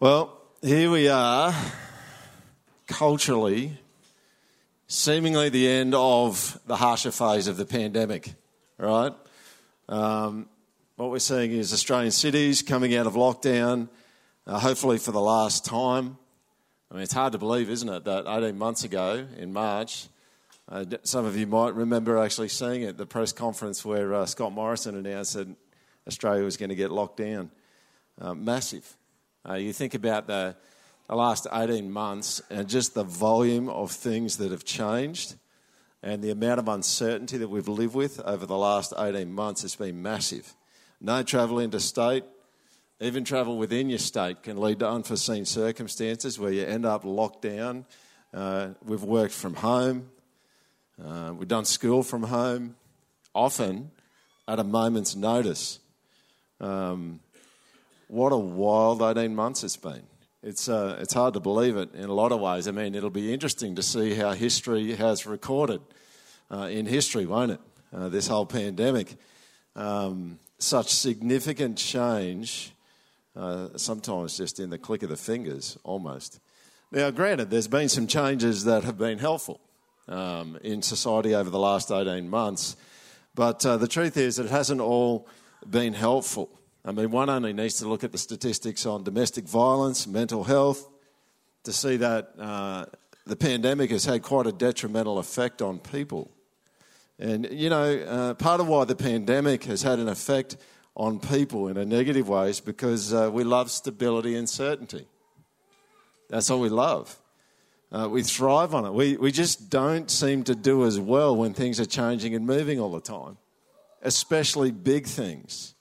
Well, here we are, culturally, seemingly the end of the harsher phase of the pandemic, right? Um, what we're seeing is Australian cities coming out of lockdown, uh, hopefully for the last time. I mean, it's hard to believe, isn't it, that 18 months ago in March, uh, some of you might remember actually seeing it, the press conference where uh, Scott Morrison announced that Australia was going to get locked down. Uh, massive. Uh, you think about the, the last 18 months and just the volume of things that have changed and the amount of uncertainty that we've lived with over the last 18 months has been massive. No travel interstate, even travel within your state can lead to unforeseen circumstances where you end up locked down. Uh, we've worked from home, uh, we've done school from home, often at a moment's notice. Um, what a wild 18 months it's been. It's, uh, it's hard to believe it in a lot of ways. I mean, it'll be interesting to see how history has recorded uh, in history, won't it? Uh, this whole pandemic. Um, such significant change, uh, sometimes just in the click of the fingers, almost. Now, granted, there's been some changes that have been helpful um, in society over the last 18 months, but uh, the truth is it hasn't all been helpful. I mean, one only needs to look at the statistics on domestic violence, mental health, to see that uh, the pandemic has had quite a detrimental effect on people. And, you know, uh, part of why the pandemic has had an effect on people in a negative way is because uh, we love stability and certainty. That's all we love. Uh, we thrive on it. We, we just don't seem to do as well when things are changing and moving all the time, especially big things.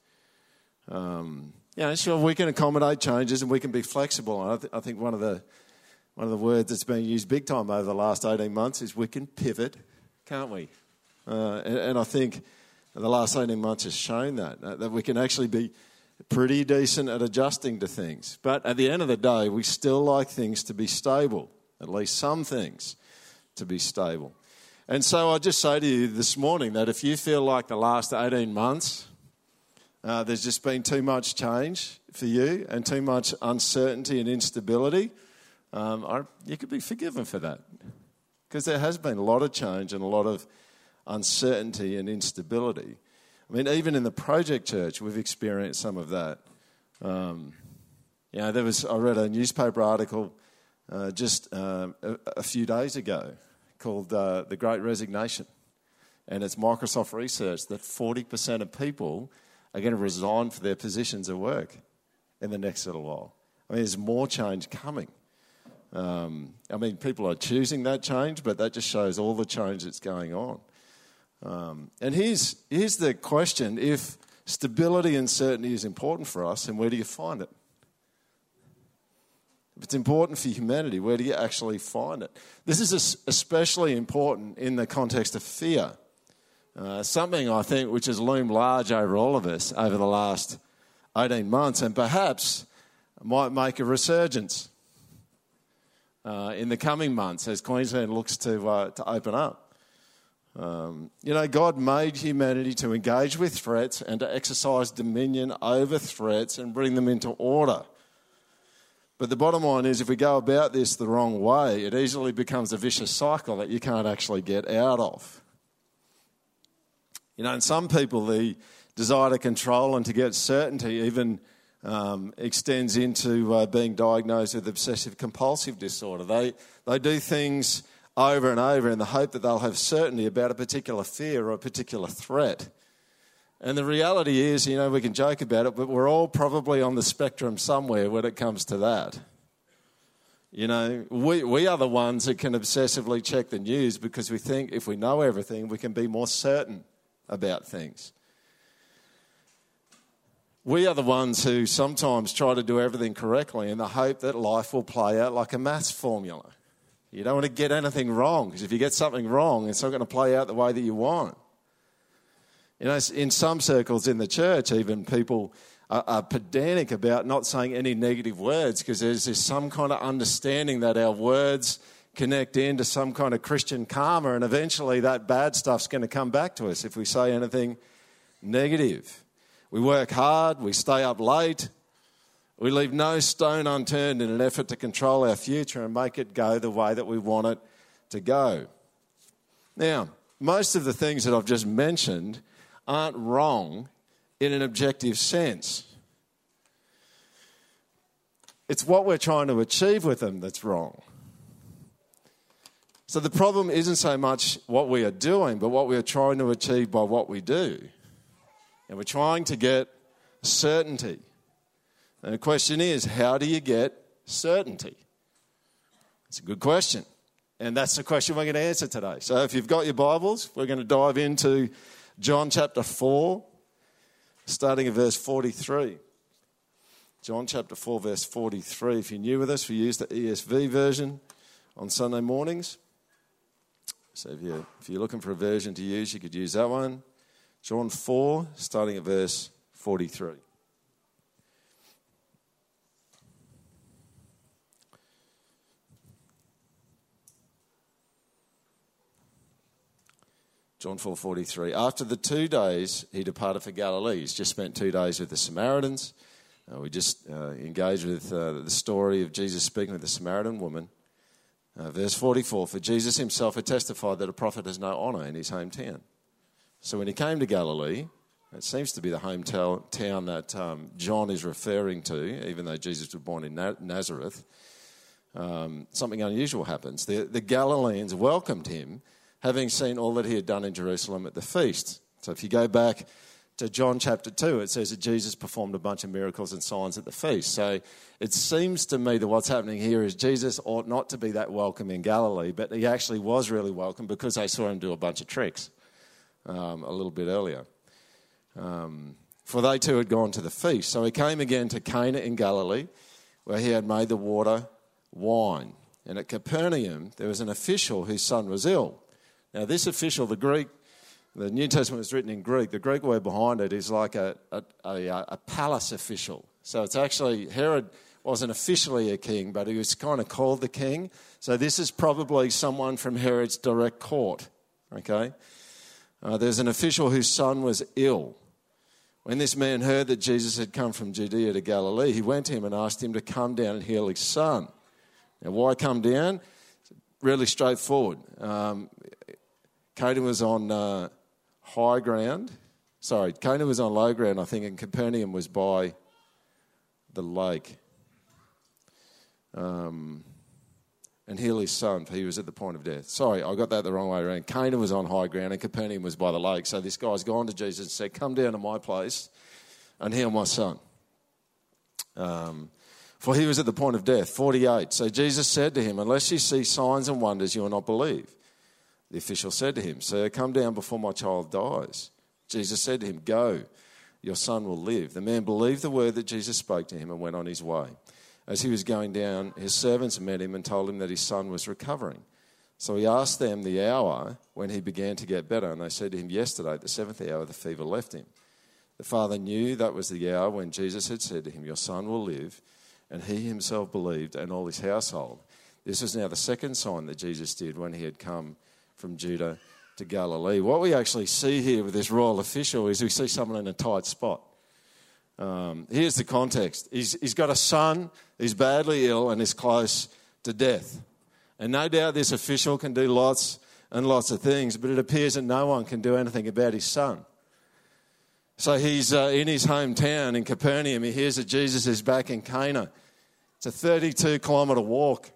Um, yeah, sure, we can accommodate changes and we can be flexible. And I, th- I think one of the one of the words that's been used big time over the last 18 months is we can pivot, can't we? Uh, and, and, I think the last 18 months has shown that, uh, that we can actually be pretty decent at adjusting to things. But at the end of the day, we still like things to be stable, at least some things to be stable. And so I just say to you this morning that if you feel like the last 18 months uh, there's just been too much change for you and too much uncertainty and instability. Um, I, you could be forgiven for that because there has been a lot of change and a lot of uncertainty and instability. I mean, even in the project church, we've experienced some of that. Um, you know, there was I read a newspaper article uh, just uh, a, a, few days ago called uh, "The Great Resignation," and it's Microsoft research that forty percent of people are going to resign for their positions at work in the next little while. I mean, there's more change coming. Um, I mean, people are choosing that change, but that just shows all the change that's going on. Um, and here's, here's the question if stability and certainty is important for us, and where do you find it? If it's important for humanity, where do you actually find it? This is especially important in the context of fear. Uh, something I think which has loomed large over all of us over the last 18 months and perhaps might make a resurgence uh, in the coming months as Queensland looks to, uh, to open up. Um, you know, God made humanity to engage with threats and to exercise dominion over threats and bring them into order. But the bottom line is, if we go about this the wrong way, it easily becomes a vicious cycle that you can't actually get out of. You know, and some people, the desire to control and to get certainty even um, extends into uh, being diagnosed with obsessive compulsive disorder. They, they do things over and over in the hope that they'll have certainty about a particular fear or a particular threat. And the reality is, you know, we can joke about it, but we're all probably on the spectrum somewhere when it comes to that. You know, we, we are the ones that can obsessively check the news because we think if we know everything, we can be more certain about things. We are the ones who sometimes try to do everything correctly in the hope that life will play out like a maths formula. You don't want to get anything wrong because if you get something wrong, it's not going to play out the way that you want. You know, in some circles in the church, even people are, are pedantic about not saying any negative words because there's this some kind of understanding that our words connect into some kind of Christian karma, and eventually that bad stuff's going to come back to us if we say anything negative. We work hard, we stay up late, We leave no stone unturned in an effort to control our future and make it go the way that we want it to go. Now, most of the things that I've just mentioned aren't wrong in an objective sense. It's what we're trying to achieve with them that's wrong. So the problem isn't so much what we are doing, but what we are trying to achieve by what we do. And we're trying to get certainty. And the question is, how do you get certainty? It's a good question. And that's the question we're going to answer today. So if you've got your Bibles, we're going to dive into John chapter 4, starting at verse 43. John chapter 4, verse 43. If you're new with us, we use the ESV version on Sunday mornings. So if you're, if you're looking for a version to use, you could use that one. John 4, starting at verse 43. John 4:43. After the two days, he departed for Galilee. He's just spent two days with the Samaritans. Uh, we just uh, engaged with uh, the story of Jesus speaking with the Samaritan woman. Uh, verse 44 For Jesus himself had testified that a prophet has no honour in his hometown. So when he came to Galilee, it seems to be the hometown that um, John is referring to, even though Jesus was born in Nazareth. Um, something unusual happens. The, the Galileans welcomed him, having seen all that he had done in Jerusalem at the feast. So if you go back to John chapter 2, it says that Jesus performed a bunch of miracles and signs at the feast. So it seems to me that what's happening here is Jesus ought not to be that welcome in Galilee, but he actually was really welcome because they saw him do a bunch of tricks um, a little bit earlier. Um, for they too had gone to the feast. So he came again to Cana in Galilee, where he had made the water wine. And at Capernaum, there was an official whose son was ill. Now, this official, the Greek the New Testament was written in Greek. The Greek word behind it is like a, a, a, a palace official. So it's actually, Herod wasn't officially a king, but he was kind of called the king. So this is probably someone from Herod's direct court. Okay? Uh, there's an official whose son was ill. When this man heard that Jesus had come from Judea to Galilee, he went to him and asked him to come down and heal his son. Now, why come down? It's Really straightforward. Um, Cana was on uh, high ground. Sorry, Cana was on low ground, I think, and Capernaum was by the lake. Um, and heal his son, for he was at the point of death. Sorry, I got that the wrong way around. Cana was on high ground, and Capernaum was by the lake. So this guy's gone to Jesus and said, Come down to my place and heal my son. Um, for he was at the point of death. 48. So Jesus said to him, Unless you see signs and wonders, you will not believe. The official said to him, Sir, come down before my child dies. Jesus said to him, Go, your son will live. The man believed the word that Jesus spoke to him and went on his way. As he was going down, his servants met him and told him that his son was recovering. So he asked them the hour when he began to get better, and they said to him, Yesterday, at the seventh hour, the fever left him. The father knew that was the hour when Jesus had said to him, Your son will live, and he himself believed, and all his household. This was now the second sign that Jesus did when he had come from Judah to Galilee. What we actually see here with this royal official is we see someone in a tight spot. Um, here's the context he's, he's got a son who's badly ill and is close to death. And no doubt this official can do lots and lots of things, but it appears that no one can do anything about his son. So he's uh, in his hometown in Capernaum. He hears that Jesus is back in Cana. It's a 32 kilometre walk.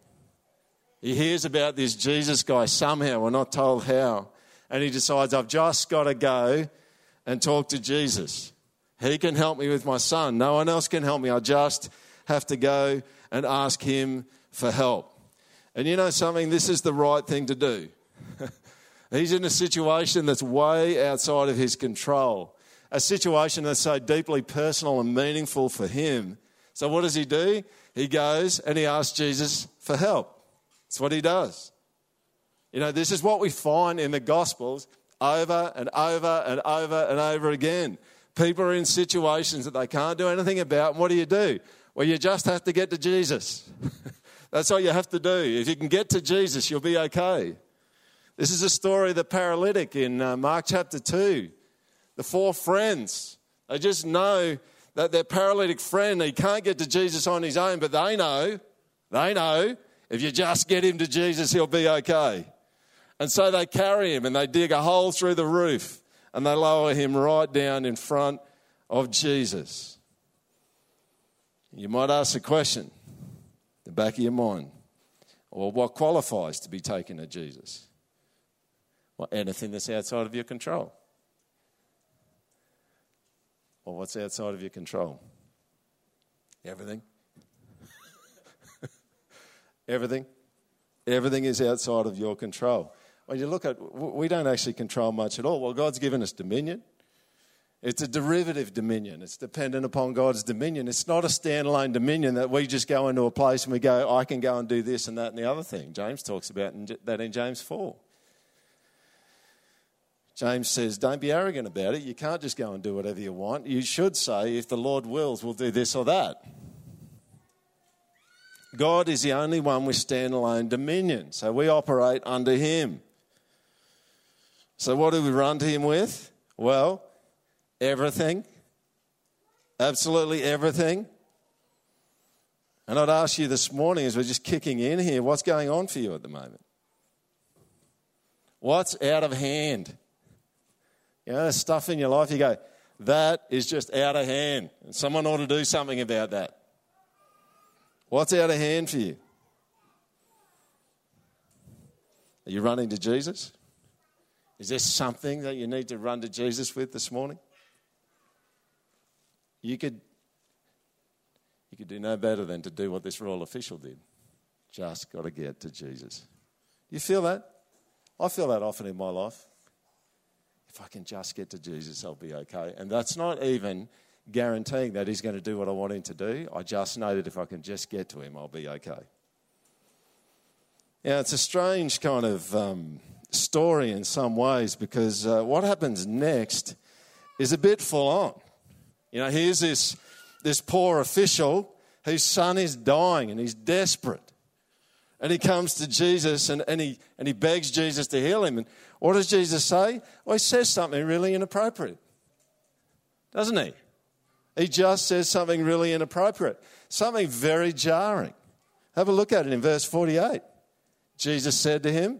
He hears about this Jesus guy somehow, we're not told how, and he decides, I've just got to go and talk to Jesus. He can help me with my son. No one else can help me. I just have to go and ask him for help. And you know something? This is the right thing to do. He's in a situation that's way outside of his control, a situation that's so deeply personal and meaningful for him. So, what does he do? He goes and he asks Jesus for help. It's what he does. You know, this is what we find in the Gospels over and over and over and over again. People are in situations that they can't do anything about. And what do you do? Well, you just have to get to Jesus. That's all you have to do. If you can get to Jesus, you'll be okay. This is a story of the paralytic in uh, Mark chapter 2. The four friends, they just know that their paralytic friend, he can't get to Jesus on his own, but they know, they know, if you just get him to Jesus, he'll be okay. And so they carry him and they dig a hole through the roof and they lower him right down in front of Jesus. You might ask the question, the back of your mind, well, what qualifies to be taken to Jesus? Well, anything that's outside of your control. Well, what's outside of your control? Everything. Everything. Everything is outside of your control. When you look at, we don't actually control much at all. Well, God's given us dominion. It's a derivative dominion. It's dependent upon God's dominion. It's not a standalone dominion that we just go into a place and we go, I can go and do this and that and the other thing. James talks about that in James 4. James says, Don't be arrogant about it. You can't just go and do whatever you want. You should say, If the Lord wills, we'll do this or that. God is the only one with standalone dominion, so we operate under Him. So, what do we run to Him with? Well, everything. Absolutely everything. And I'd ask you this morning, as we're just kicking in here, what's going on for you at the moment? What's out of hand? You know, there's stuff in your life, you go, that is just out of hand. And someone ought to do something about that. What's out of hand for you? Are you running to Jesus? Is there something that you need to run to Jesus with this morning? You could, you could do no better than to do what this royal official did. Just got to get to Jesus. You feel that? I feel that often in my life. If I can just get to Jesus, I'll be okay. And that's not even guaranteeing that he's going to do what I want him to do. I just know that if I can just get to him, I'll be okay. Now, it's a strange kind of um, story in some ways because uh, what happens next is a bit full on. You know, here's this, this poor official whose son is dying and he's desperate. And he comes to Jesus and, and, he, and he begs Jesus to heal him. And what does Jesus say? Well, he says something really inappropriate, doesn't he? He just says something really inappropriate, something very jarring. Have a look at it in verse 48. Jesus said to him,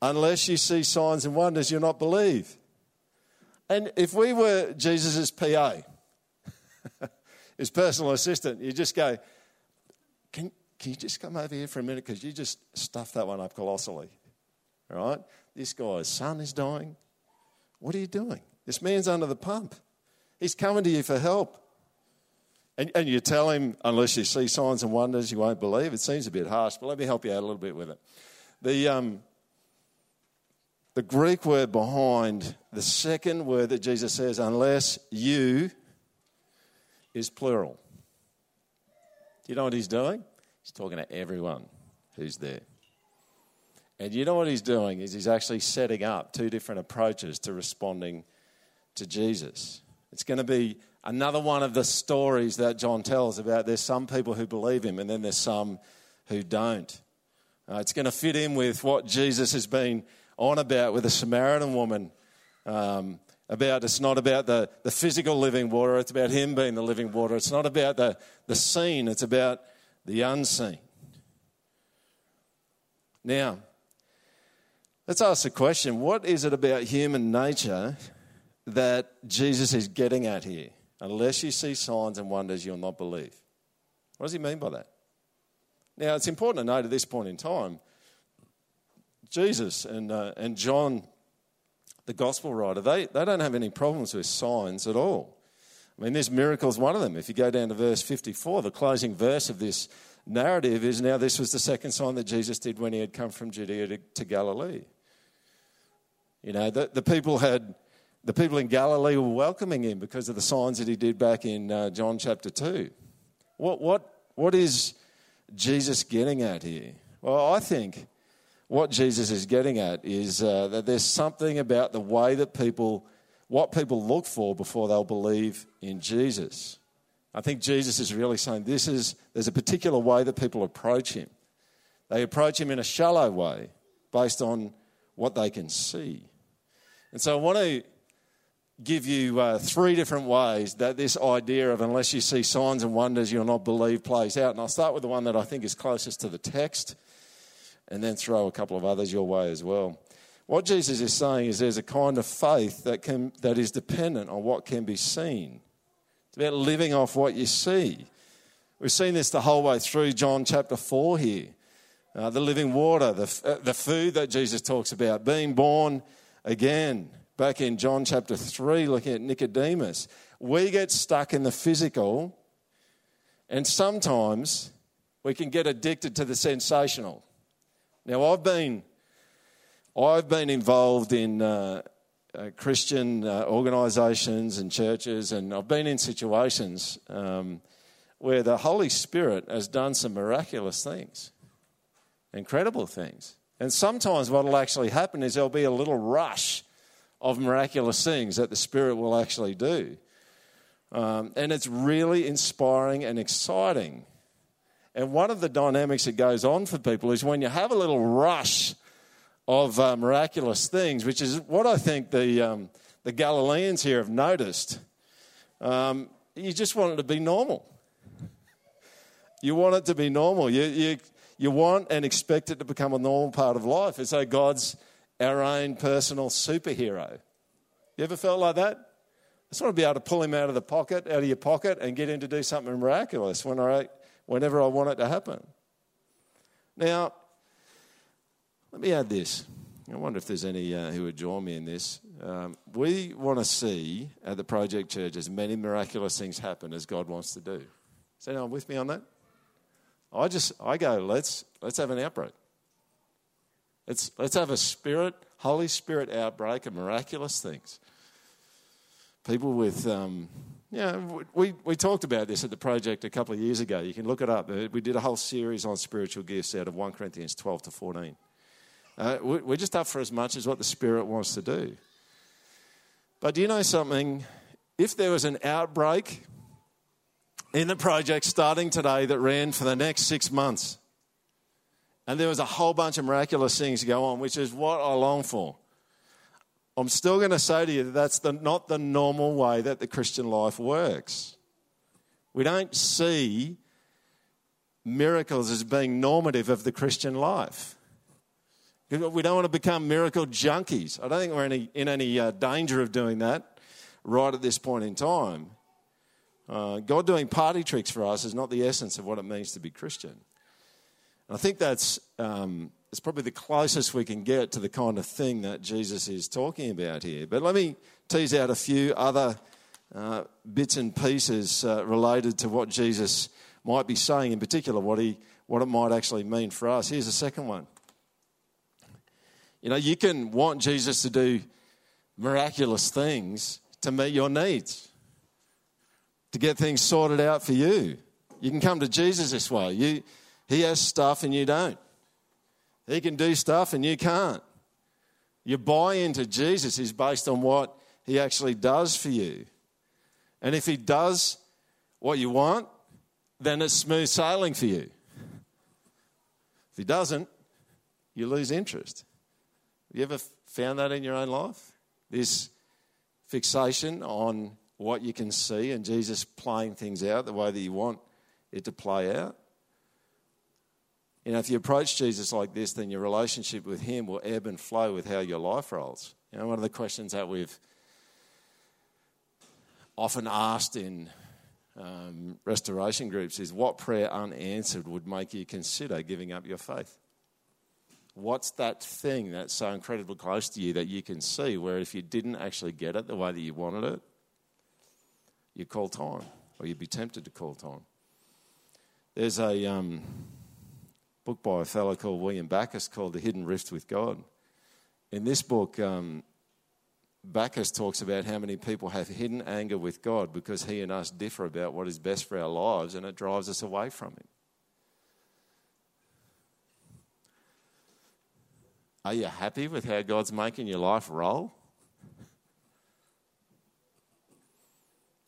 Unless you see signs and wonders, you'll not believe. And if we were Jesus' PA, his personal assistant, you just go, can, can you just come over here for a minute? Because you just stuffed that one up colossally. All right? This guy's son is dying. What are you doing? This man's under the pump. He's coming to you for help. And, and you tell him, unless you see signs and wonders, you won't believe. It seems a bit harsh, but let me help you out a little bit with it. The, um, the Greek word behind the second word that Jesus says, unless you, is plural. Do you know what he's doing? He's talking to everyone who's there. And you know what he's doing is he's actually setting up two different approaches to responding to Jesus. It's going to be another one of the stories that John tells about there's some people who believe him and then there's some who don't. Uh, it's going to fit in with what Jesus has been on about with the Samaritan woman. Um, about it's not about the, the physical living water, it's about him being the living water. It's not about the, the seen, it's about the unseen. Now, let's ask the question what is it about human nature that Jesus is getting at here. Unless you see signs and wonders, you'll not believe. What does he mean by that? Now, it's important to note at this point in time, Jesus and, uh, and John, the gospel writer, they, they don't have any problems with signs at all. I mean, this miracle is one of them. If you go down to verse 54, the closing verse of this narrative is now this was the second sign that Jesus did when he had come from Judea to, to Galilee. You know, the, the people had the people in Galilee were welcoming him because of the signs that he did back in uh, John chapter 2. What, what, what is Jesus getting at here? Well, I think what Jesus is getting at is uh, that there's something about the way that people, what people look for before they'll believe in Jesus. I think Jesus is really saying this is, there's a particular way that people approach him. They approach him in a shallow way based on what they can see. And so I want to give you uh, three different ways that this idea of unless you see signs and wonders, you'll not believe plays out. And I'll start with the one that I think is closest to the text and then throw a couple of others your way as well. What Jesus is saying is there's a kind of faith that, can, that is dependent on what can be seen. It's about living off what you see. We've seen this the whole way through John chapter 4 here. Uh, the living water, the, uh, the food that Jesus talks about, being born again. Back in John chapter 3, looking at Nicodemus. We get stuck in the physical, and sometimes we can get addicted to the sensational. Now, I've been, I've been involved in uh, uh, Christian uh, organisations and churches, and I've been in situations um, where the Holy Spirit has done some miraculous things, incredible things. And sometimes what will actually happen is there'll be a little rush of miraculous things that the Spirit will actually do. Um, and it's really inspiring and exciting. And one of the dynamics that goes on for people is when you have a little rush of uh, miraculous things, which is what I think the, um, the Galileans here have noticed. Um, you just want it to be normal. You want it to be normal. You, you, you want and expect it to become a normal part of life. And so God's our own personal superhero. You ever felt like that? I just want to be able to pull him out of the pocket, out of your pocket, and get him to do something miraculous when I whenever I want it to happen. Now, let me add this. I wonder if there's any uh, who would join me in this. Um, we want to see at the Project Church as many miraculous things happen as God wants to do. Is anyone with me on that? I just I go let's let's have an outbreak. Let's let's have a spirit Holy Spirit outbreak of miraculous things. People with um, yeah, we, we talked about this at the project a couple of years ago. You can look it up. We did a whole series on spiritual gifts out of 1 Corinthians 12 to 14. Uh, we're just up for as much as what the Spirit wants to do. But do you know something? If there was an outbreak in the project starting today that ran for the next six months, and there was a whole bunch of miraculous things go on, which is what I long for. I'm still going to say to you that that's the, not the normal way that the Christian life works. We don't see miracles as being normative of the Christian life. We don't want to become miracle junkies. I don't think we're any, in any uh, danger of doing that right at this point in time. Uh, God doing party tricks for us is not the essence of what it means to be Christian. And I think that's um, it's probably the closest we can get to the kind of thing that Jesus is talking about here. But let me tease out a few other uh, bits and pieces uh, related to what Jesus might be saying, in particular, what, he, what it might actually mean for us. Here's the second one. You know, you can want Jesus to do miraculous things to meet your needs, to get things sorted out for you. You can come to Jesus this way. You, he has stuff and you don't. He can do stuff and you can't. Your buy into Jesus is based on what he actually does for you. And if he does what you want, then it's smooth sailing for you. If he doesn't, you lose interest. Have you ever found that in your own life? This fixation on what you can see and Jesus playing things out the way that you want it to play out? You know, if you approach Jesus like this, then your relationship with Him will ebb and flow with how your life rolls. You know, one of the questions that we've often asked in um, restoration groups is what prayer unanswered would make you consider giving up your faith? What's that thing that's so incredibly close to you that you can see where if you didn't actually get it the way that you wanted it, you'd call time or you'd be tempted to call time? There's a. Um, book by a fellow called William Backus called The Hidden Rift with God. In this book, um, Backus talks about how many people have hidden anger with God because he and us differ about what is best for our lives and it drives us away from Him. Are you happy with how God's making your life roll?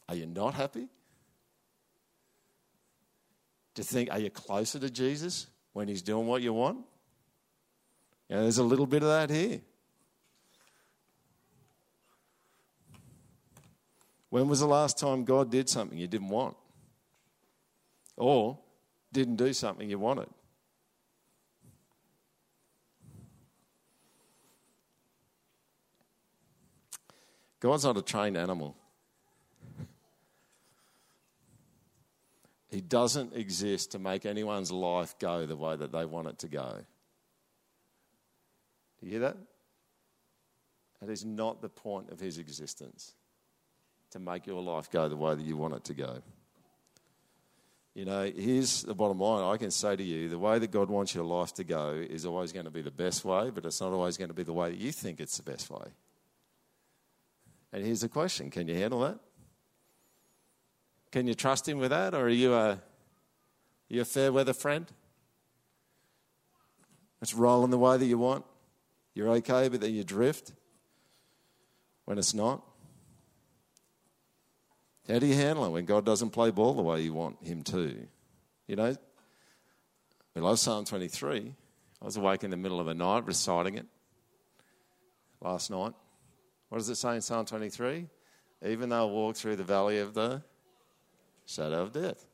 Are you not happy? You think, are you closer to Jesus? When he's doing what you want? Know, there's a little bit of that here. When was the last time God did something you didn't want? Or didn't do something you wanted? God's not a trained animal. Doesn't exist to make anyone's life go the way that they want it to go. Do you hear that? That is not the point of his existence, to make your life go the way that you want it to go. You know, here's the bottom line I can say to you the way that God wants your life to go is always going to be the best way, but it's not always going to be the way that you think it's the best way. And here's the question can you handle that? Can you trust him with that, or are you a, you a fair weather friend? It's rolling the way that you want. You're okay, but then you drift when it's not. How do you handle it when God doesn't play ball the way you want him to? You know, we love Psalm 23. I was awake in the middle of the night reciting it last night. What does it say in Psalm 23? Even though I walk through the valley of the shadow of death.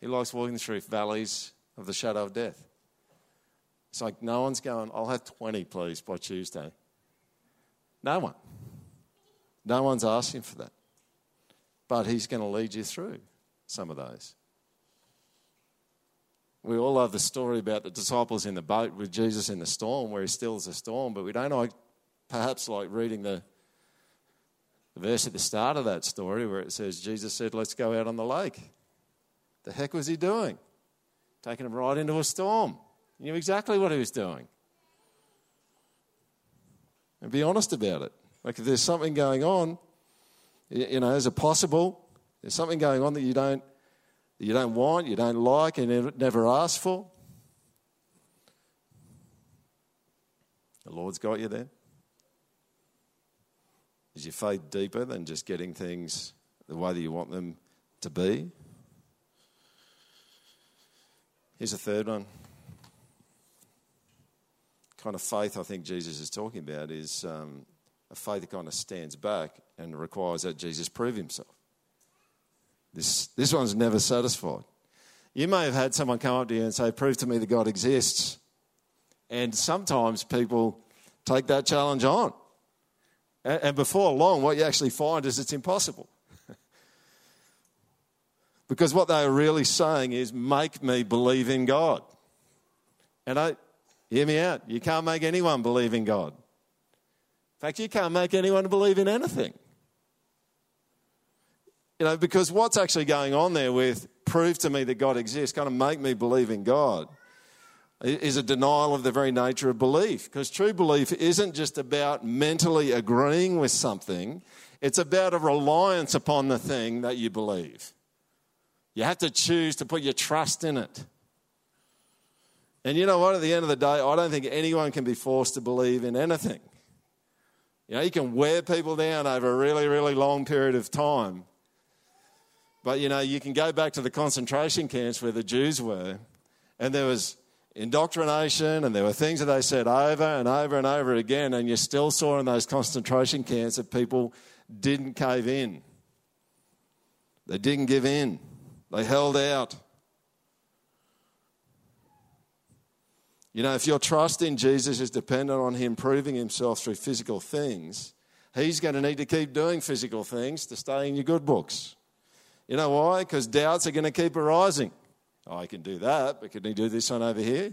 He likes walking through valleys of the shadow of death. It's like no one's going, I'll have 20, please, by Tuesday. No one. No one's asking for that. But he's going to lead you through some of those. We all love the story about the disciples in the boat with Jesus in the storm, where he stills the storm, but we don't like, perhaps like reading the the verse at the start of that story where it says, Jesus said, Let's go out on the lake. The heck was he doing? Taking him right into a storm. He knew exactly what he was doing. And be honest about it. Like if there's something going on, you know, is it possible? There's something going on that you don't, that you don't want, you don't like, and never ask for. The Lord's got you there. Is your faith deeper than just getting things the way that you want them to be? Here's a third one. Kind of faith I think Jesus is talking about is um, a faith that kind of stands back and requires that Jesus prove himself. This, this one's never satisfied. You may have had someone come up to you and say, Prove to me that God exists. And sometimes people take that challenge on. And before long, what you actually find is it's impossible. because what they are really saying is, make me believe in God. And I, hear me out, you can't make anyone believe in God. In fact, you can't make anyone believe in anything. You know, because what's actually going on there with prove to me that God exists, kind of make me believe in God is a denial of the very nature of belief. Because true belief isn't just about mentally agreeing with something, it's about a reliance upon the thing that you believe. You have to choose to put your trust in it. And you know what? At the end of the day, I don't think anyone can be forced to believe in anything. You know, you can wear people down over a really, really long period of time. But you know, you can go back to the concentration camps where the Jews were, and there was indoctrination, and there were things that they said over and over and over again, and you still saw in those concentration camps that people didn't cave in. They didn't give in, they held out. You know, if your trust in Jesus is dependent on Him proving Himself through physical things, He's going to need to keep doing physical things to stay in your good books. You know why? Because doubts are going to keep arising. Oh, I can do that, but can he do this one over here?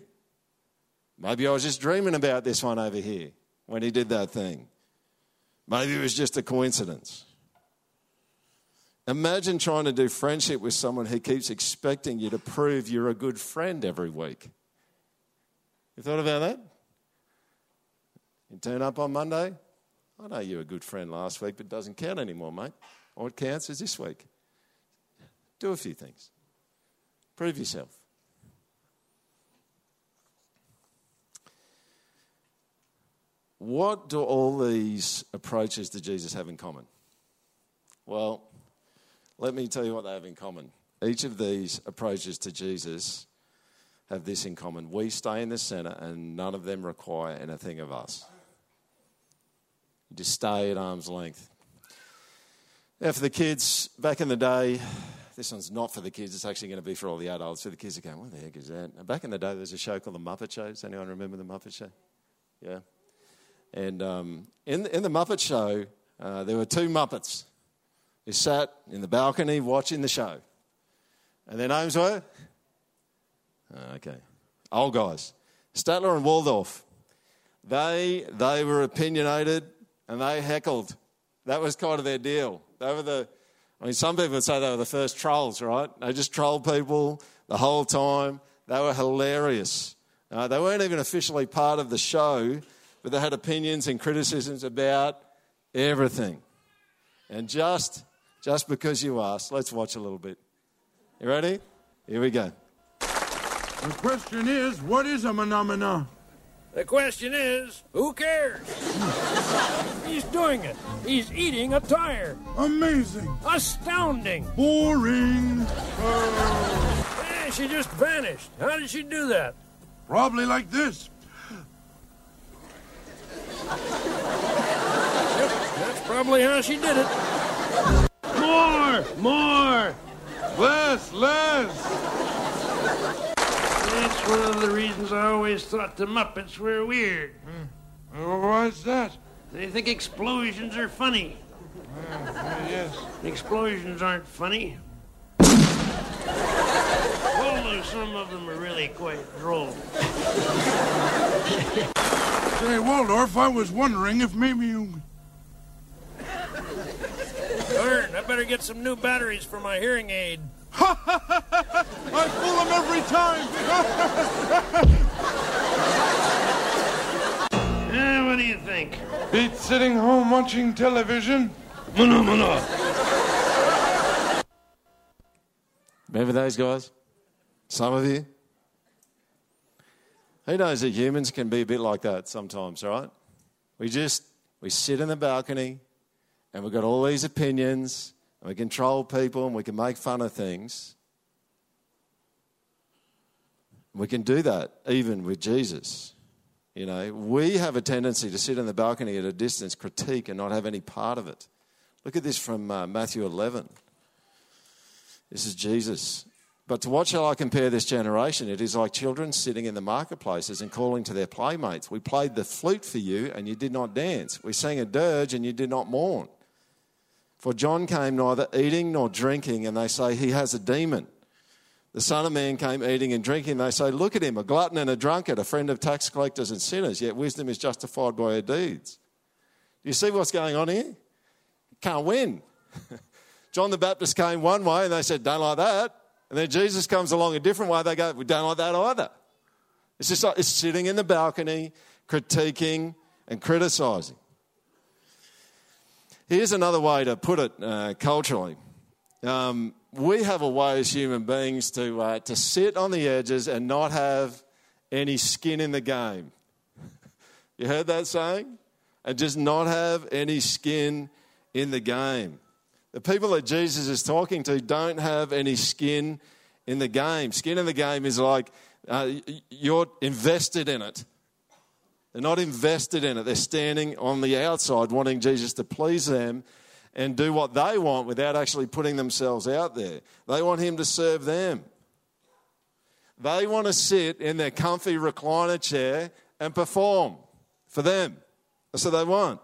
Maybe I was just dreaming about this one over here when he did that thing. Maybe it was just a coincidence. Imagine trying to do friendship with someone who keeps expecting you to prove you're a good friend every week. You thought about that? You turn up on Monday. I know you were a good friend last week, but it doesn't count anymore, mate. All it counts is this week. Do a few things. Prove yourself. What do all these approaches to Jesus have in common? Well, let me tell you what they have in common. Each of these approaches to Jesus have this in common. We stay in the center and none of them require anything of us. You just stay at arm's length. Now, for the kids, back in the day, this one's not for the kids, it's actually going to be for all the adults. So the kids are going, what the heck is that? back in the day, there was a show called The Muppet Show. Does anyone remember The Muppet Show? Yeah. And um, in, in The Muppet Show, uh, there were two Muppets who sat in the balcony watching the show. And their names were? Uh, okay. Old guys. Statler and Waldorf. They, they were opinionated and they heckled. That was kind of their deal. They were the, I mean, some people would say they were the first trolls, right? They just trolled people the whole time. They were hilarious. Uh, they weren't even officially part of the show, but they had opinions and criticisms about everything. And just, just because you asked, let's watch a little bit. You ready? Here we go. The question is, what is a phenomena? The question is, who cares? He's doing it. He's eating a tire. Amazing. Astounding. Boring. Hey, she just vanished. How did she do that? Probably like this. Yep, that's probably how she did it. More! More! Less, less. That's one of the reasons I always thought the Muppets were weird. Oh, why's that? They think explosions are funny. Uh, yes. Explosions aren't funny. Although some of them are really quite droll. Say, Waldorf, I was wondering if maybe you. Darn, I better get some new batteries for my hearing aid. I fool them every time. Eh, what do you think? Beat sitting home watching television. Mono, mono. Remember those guys? Some of you? Who knows that humans can be a bit like that sometimes, right? We just we sit in the balcony and we've got all these opinions and we control people and we can make fun of things. We can do that even with Jesus. You know, we have a tendency to sit in the balcony at a distance, critique, and not have any part of it. Look at this from uh, Matthew 11. This is Jesus. But to what shall I compare this generation? It is like children sitting in the marketplaces and calling to their playmates. We played the flute for you, and you did not dance. We sang a dirge, and you did not mourn. For John came neither eating nor drinking, and they say he has a demon. The Son of Man came eating and drinking. And they say, Look at him, a glutton and a drunkard, a friend of tax collectors and sinners, yet wisdom is justified by her deeds. Do you see what's going on here? Can't win. John the Baptist came one way and they said, Don't like that. And then Jesus comes along a different way. They go, We don't like that either. It's just like it's sitting in the balcony, critiquing and criticizing. Here's another way to put it uh, culturally. Um, we have a way as human beings to, uh, to sit on the edges and not have any skin in the game. you heard that saying? And just not have any skin in the game. The people that Jesus is talking to don't have any skin in the game. Skin in the game is like uh, you're invested in it. They're not invested in it. They're standing on the outside wanting Jesus to please them and do what they want without actually putting themselves out there. They want Him to serve them. They want to sit in their comfy recliner chair and perform for them. That's what they want.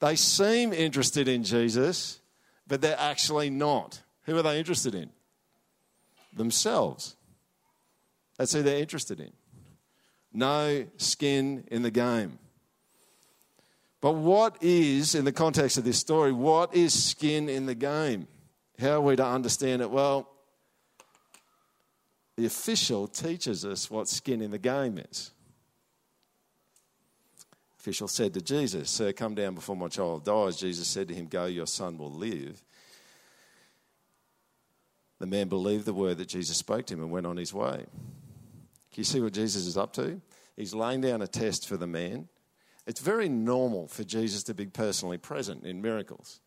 They seem interested in Jesus, but they're actually not. Who are they interested in? Themselves. That's who they're interested in. No skin in the game. But what is, in the context of this story, what is skin in the game? How are we to understand it? Well, the official teaches us what skin in the game is. Official said to Jesus, Sir, come down before my child dies. Jesus said to him, Go, your son will live. The man believed the word that Jesus spoke to him and went on his way. You see what Jesus is up to? He's laying down a test for the man. It's very normal for Jesus to be personally present in miracles.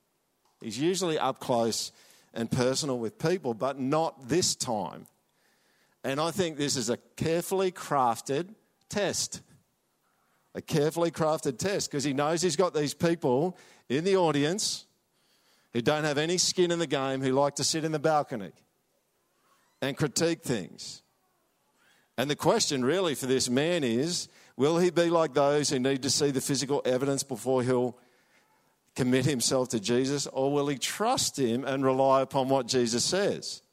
He's usually up close and personal with people, but not this time. And I think this is a carefully crafted test. A carefully crafted test because he knows he's got these people in the audience who don't have any skin in the game, who like to sit in the balcony and critique things. And the question really for this man is will he be like those who need to see the physical evidence before he'll commit himself to Jesus, or will he trust him and rely upon what Jesus says?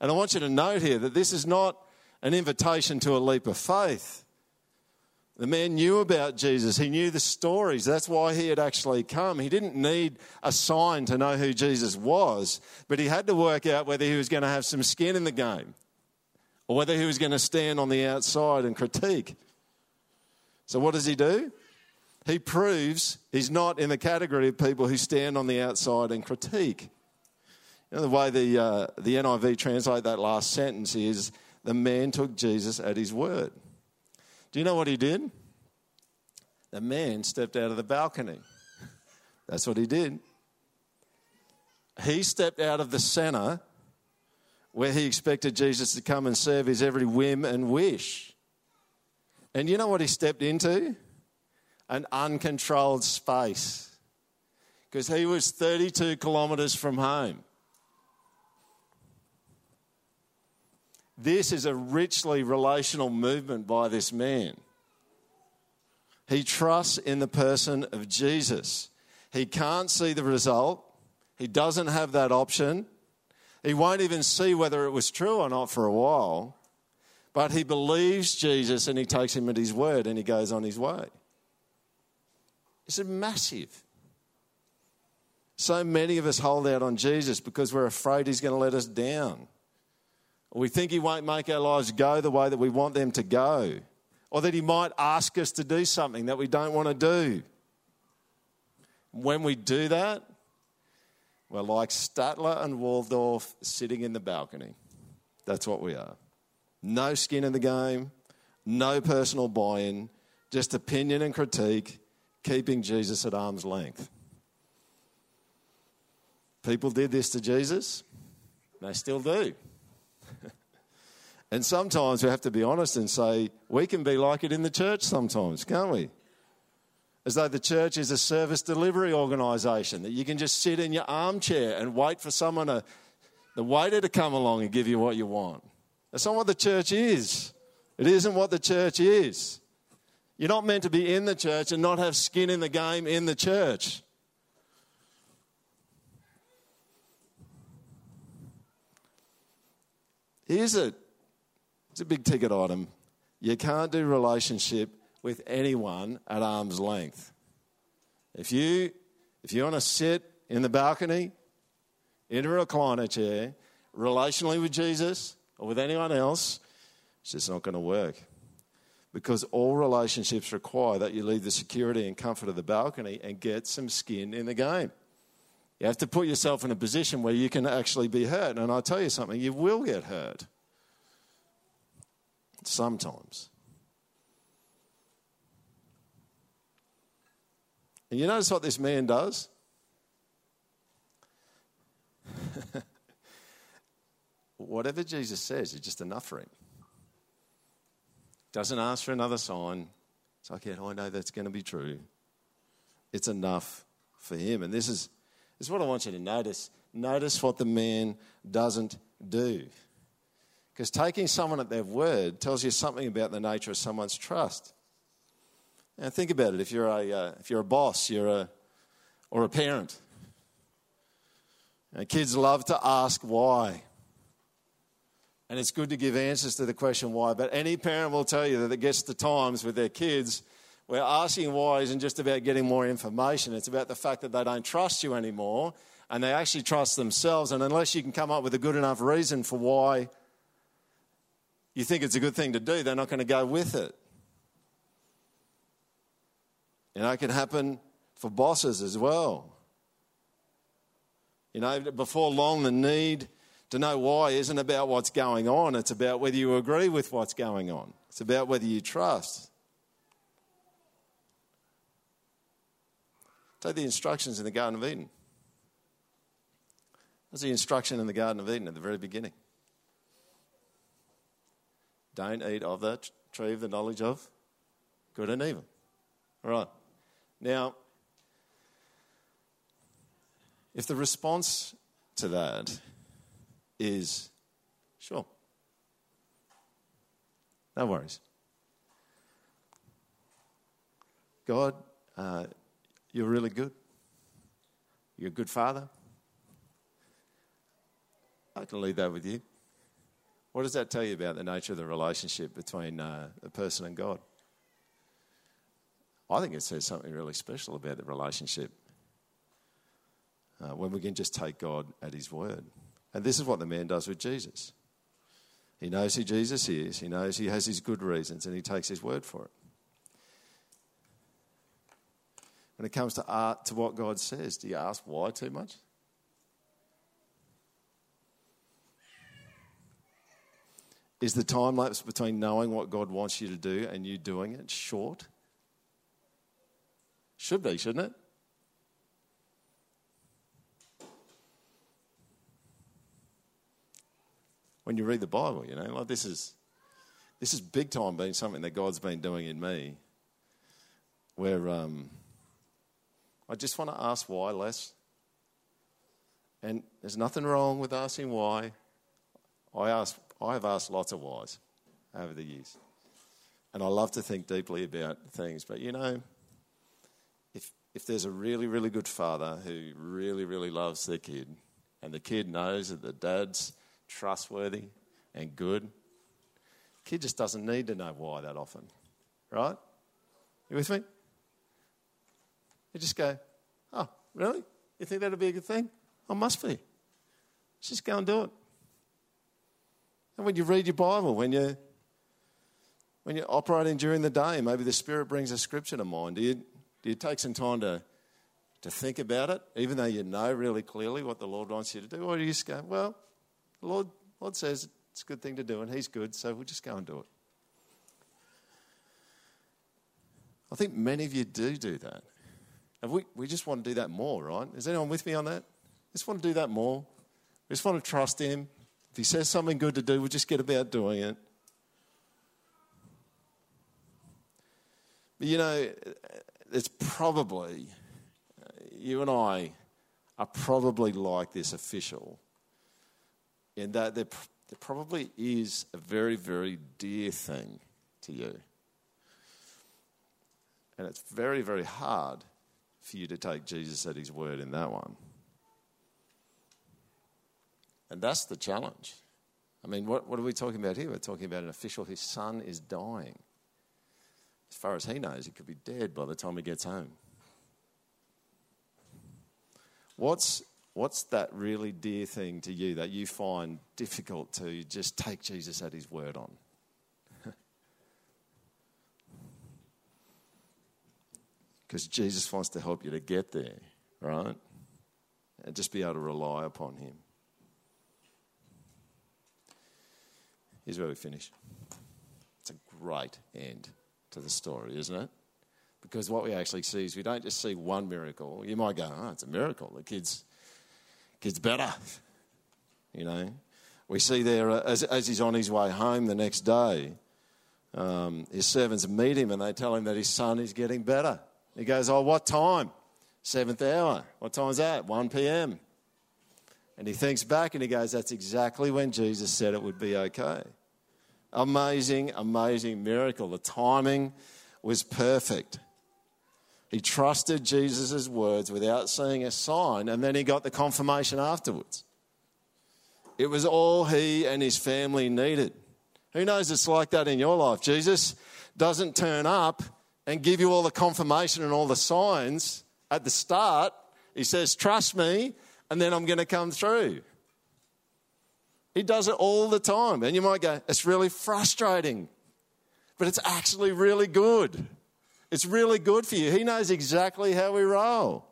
And I want you to note here that this is not an invitation to a leap of faith. The man knew about Jesus. He knew the stories. That's why he had actually come. He didn't need a sign to know who Jesus was, but he had to work out whether he was going to have some skin in the game or whether he was going to stand on the outside and critique. So, what does he do? He proves he's not in the category of people who stand on the outside and critique. You know, the way the, uh, the NIV translate that last sentence is the man took Jesus at his word. Do you know what he did? The man stepped out of the balcony. That's what he did. He stepped out of the center where he expected Jesus to come and serve his every whim and wish. And you know what he stepped into? An uncontrolled space. Because he was 32 kilometres from home. This is a richly relational movement by this man. He trusts in the person of Jesus. He can't see the result, he doesn't have that option. He won't even see whether it was true or not for a while, but he believes Jesus and he takes him at his word and he goes on his way. It's massive. So many of us hold out on Jesus because we're afraid he's going to let us down. We think He won't make our lives go the way that we want them to go. Or that He might ask us to do something that we don't want to do. When we do that, we're like Statler and Waldorf sitting in the balcony. That's what we are. No skin in the game, no personal buy in, just opinion and critique, keeping Jesus at arm's length. People did this to Jesus, they still do. and sometimes we have to be honest and say, we can be like it in the church sometimes, can't we? As though the church is a service delivery organisation, that you can just sit in your armchair and wait for someone, to, the waiter, to come along and give you what you want. That's not what the church is. It isn't what the church is. You're not meant to be in the church and not have skin in the game in the church. Here's a, it's a big ticket item. You can't do relationship with anyone at arm's length. If you, if you want to sit in the balcony, in a recliner chair, relationally with Jesus or with anyone else, it's just not going to work. Because all relationships require that you leave the security and comfort of the balcony and get some skin in the game. You have to put yourself in a position where you can actually be hurt. And I'll tell you something, you will get hurt. Sometimes. And you notice what this man does? Whatever Jesus says is just enough for him. Doesn't ask for another sign. It's like, yeah, I know that's going to be true. It's enough for him. And this is this is what I want you to notice. Notice what the man doesn't do. Because taking someone at their word tells you something about the nature of someone's trust. Now think about it. If you're a, uh, if you're a boss, you're a, or a parent, and kids love to ask why. And it's good to give answers to the question why. But any parent will tell you that it gets to times with their kids where asking why isn't just about getting more information, it's about the fact that they don't trust you anymore and they actually trust themselves. And unless you can come up with a good enough reason for why you think it's a good thing to do, they're not going to go with it. You know, it can happen for bosses as well. You know, before long, the need to know why isn't about what's going on, it's about whether you agree with what's going on, it's about whether you trust. Take the instructions in the Garden of Eden. That's the instruction in the Garden of Eden at the very beginning. Don't eat of the tree of the knowledge of good and evil. All right. Now, If the response to that is, sure, no worries. God, uh, you're really good. You're a good father. I can leave that with you. What does that tell you about the nature of the relationship between uh, a person and God? I think it says something really special about the relationship uh, when we can just take God at His word. And this is what the man does with Jesus. He knows who Jesus is, he knows he has his good reasons, and he takes his word for it. When it comes to art, to what God says, do you ask why too much? Is the time lapse between knowing what God wants you to do and you doing it short? Should be, shouldn't it? When you read the Bible, you know, like this is this is big time being something that God's been doing in me. Where um, I just want to ask why less. And there's nothing wrong with asking why. I ask I have asked lots of whys over the years. And I love to think deeply about things. But you know, if, there's a really, really good father who really, really loves their kid, and the kid knows that the dad's trustworthy and good, the kid just doesn't need to know why that often. Right? You with me? You just go, oh, really? You think that'll be a good thing? Oh, must be. Just go and do it. And when you read your Bible, when you when you're operating during the day, maybe the Spirit brings a scripture to mind. Do you, do you take some time to, to think about it, even though you know really clearly what the Lord wants you to do? Or do you just go, well, the Lord, Lord says it's a good thing to do, and He's good, so we'll just go and do it. I think many of you do do that. And we, we just want to do that more, right? Is anyone with me on that? Just want to do that more. We just want to trust Him. If he says something good to do, we'll just get about doing it. But you know, it's probably, you and I are probably like this official in that there, there probably is a very, very dear thing to you. And it's very, very hard for you to take Jesus at his word in that one. And that's the challenge. I mean, what, what are we talking about here? We're talking about an official whose son is dying. As far as he knows, he could be dead by the time he gets home. What's, what's that really dear thing to you that you find difficult to just take Jesus at his word on? Because Jesus wants to help you to get there, right? And just be able to rely upon him. Here's where we finish. It's a great end to the story, isn't it? Because what we actually see is we don't just see one miracle. You might go, oh, it's a miracle. The kid's, kid's better. You know, we see there uh, as, as he's on his way home the next day, um, his servants meet him and they tell him that his son is getting better. He goes, Oh, what time? Seventh hour. What time's that? 1 p.m. And he thinks back and he goes, That's exactly when Jesus said it would be okay. Amazing, amazing miracle. The timing was perfect. He trusted Jesus' words without seeing a sign, and then he got the confirmation afterwards. It was all he and his family needed. Who knows it's like that in your life? Jesus doesn't turn up and give you all the confirmation and all the signs at the start. He says, Trust me, and then I'm going to come through. He does it all the time. And you might go, it's really frustrating, but it's actually really good. It's really good for you. He knows exactly how we roll.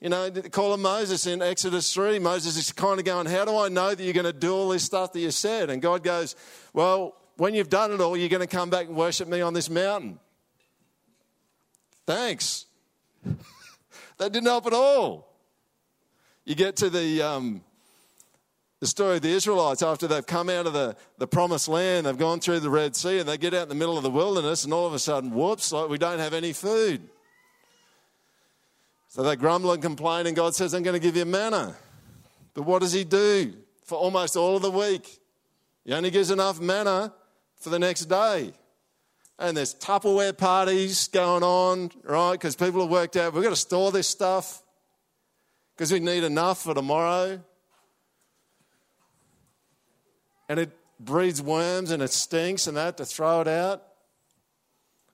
You know, call him Moses in Exodus 3. Moses is kind of going, How do I know that you're going to do all this stuff that you said? And God goes, Well, when you've done it all, you're going to come back and worship me on this mountain. Thanks. That didn't help at all. You get to the, um, the story of the Israelites after they've come out of the, the promised land, they've gone through the Red Sea, and they get out in the middle of the wilderness, and all of a sudden, whoops, like we don't have any food. So they grumble and complain, and God says, I'm going to give you manna. But what does He do for almost all of the week? He only gives enough manna for the next day. And there's Tupperware parties going on, right? Because people have worked out we've got to store this stuff because we need enough for tomorrow. And it breeds worms and it stinks and that to throw it out.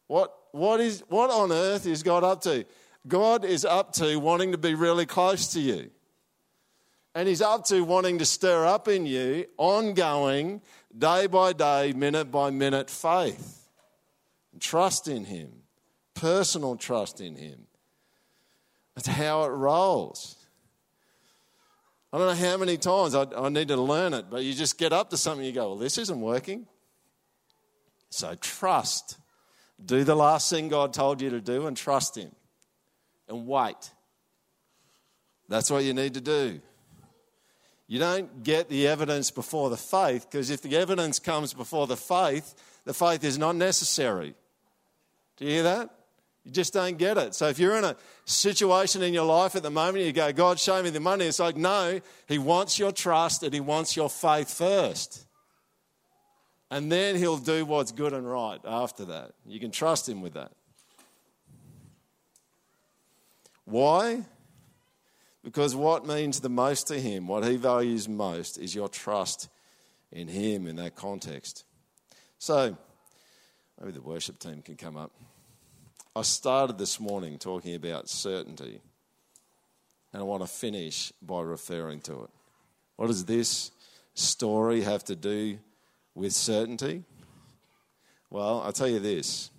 What, what, is, what on earth is God up to? God is up to wanting to be really close to you. And He's up to wanting to stir up in you ongoing, day by day, minute by minute faith. and Trust in Him, personal trust in Him. That's how it rolls. I don't know how many times I, I need to learn it, but you just get up to something, you go, Well, this isn't working. So trust. Do the last thing God told you to do and trust Him and wait. That's what you need to do. You don't get the evidence before the faith because if the evidence comes before the faith, the faith is not necessary. Do you hear that? You just don't get it. So if you're in a situation in your life at the moment, you go, God, show me the money. It's like, no, He wants your trust and He wants your faith first. And then He'll do what's good and right after that. You can trust Him with that. Why? Because what means the most to Him, what He values most, is your trust in Him in that context. So, maybe the worship team can come up. I started this morning talking about certainty, and I want to finish by referring to it. What does this story have to do with certainty? Well, I'll tell you this.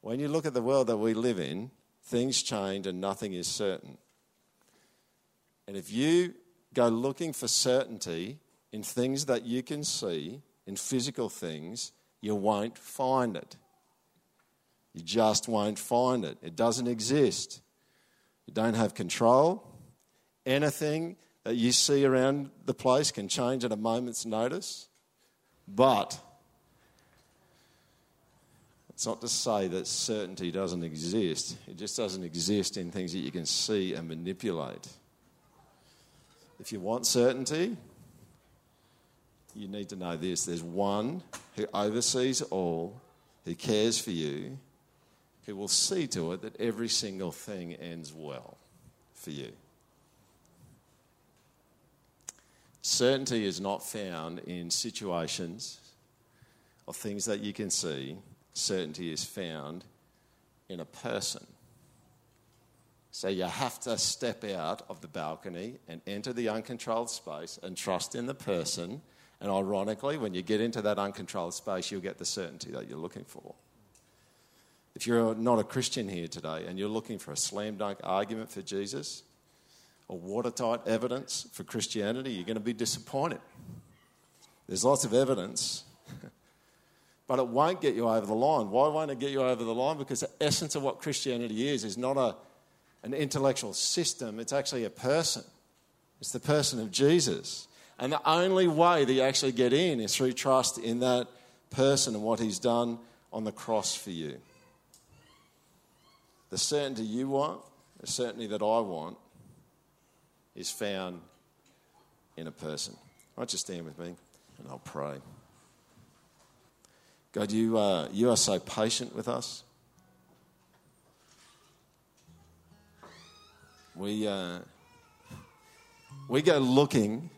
When you look at the world that we live in, things change and nothing is certain. And if you go looking for certainty in things that you can see, in physical things, you won't find it. You just won't find it. It doesn't exist. You don't have control. Anything that you see around the place can change at a moment's notice. But it's not to say that certainty doesn't exist, it just doesn't exist in things that you can see and manipulate. If you want certainty, you need to know this there's one who oversees all, who cares for you, who will see to it that every single thing ends well for you. Certainty is not found in situations or things that you can see. Certainty is found in a person. So you have to step out of the balcony and enter the uncontrolled space and trust in the person and ironically, when you get into that uncontrolled space, you'll get the certainty that you're looking for. If you're not a Christian here today and you're looking for a slam dunk argument for Jesus or watertight evidence for Christianity, you're going to be disappointed. There's lots of evidence, but it won't get you over the line. Why won't it get you over the line? Because the essence of what Christianity is is not a, an intellectual system, it's actually a person. It's the person of Jesus. And the only way that you actually get in is through trust in that person and what he's done on the cross for you. The certainty you want, the certainty that I want, is found in a person. Why don't you stand with me and I'll pray. God, you, uh, you are so patient with us. We, uh, we go looking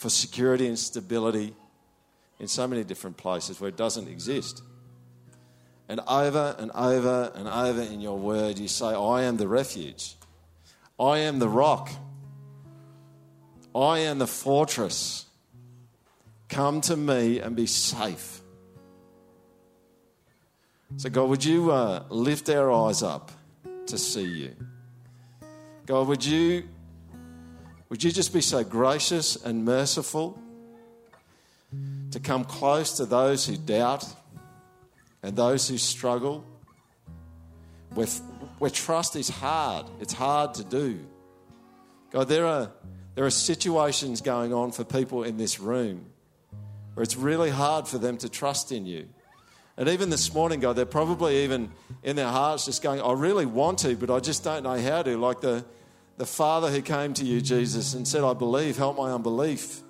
for security and stability in so many different places where it doesn't exist. And over and over and over in your word, you say, I am the refuge. I am the rock. I am the fortress. Come to me and be safe. So, God, would you uh, lift our eyes up to see you? God, would you would you just be so gracious and merciful to come close to those who doubt and those who struggle? Where, where trust is hard, it's hard to do. God, there are, there are situations going on for people in this room where it's really hard for them to trust in you. And even this morning, God, they're probably even in their hearts just going, I really want to, but I just don't know how to. Like the, the father who came to you, Jesus, and said, I believe, help my unbelief.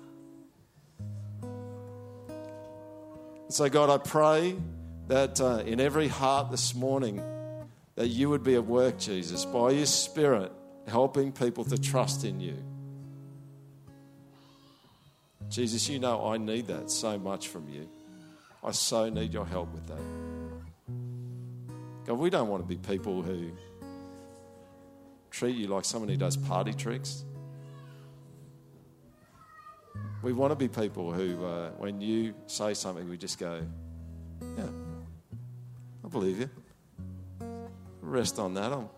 So, God, I pray that uh, in every heart this morning, that you would be at work, Jesus, by your Spirit, helping people to trust in you. Jesus, you know I need that so much from you. I so need your help with that. God, we don't want to be people who treat you like someone who does party tricks. We want to be people who, uh, when you say something, we just go, Yeah, I believe you. Rest on that. I'll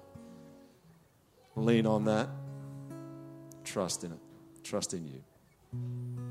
lean on that. Trust in it. Trust in you.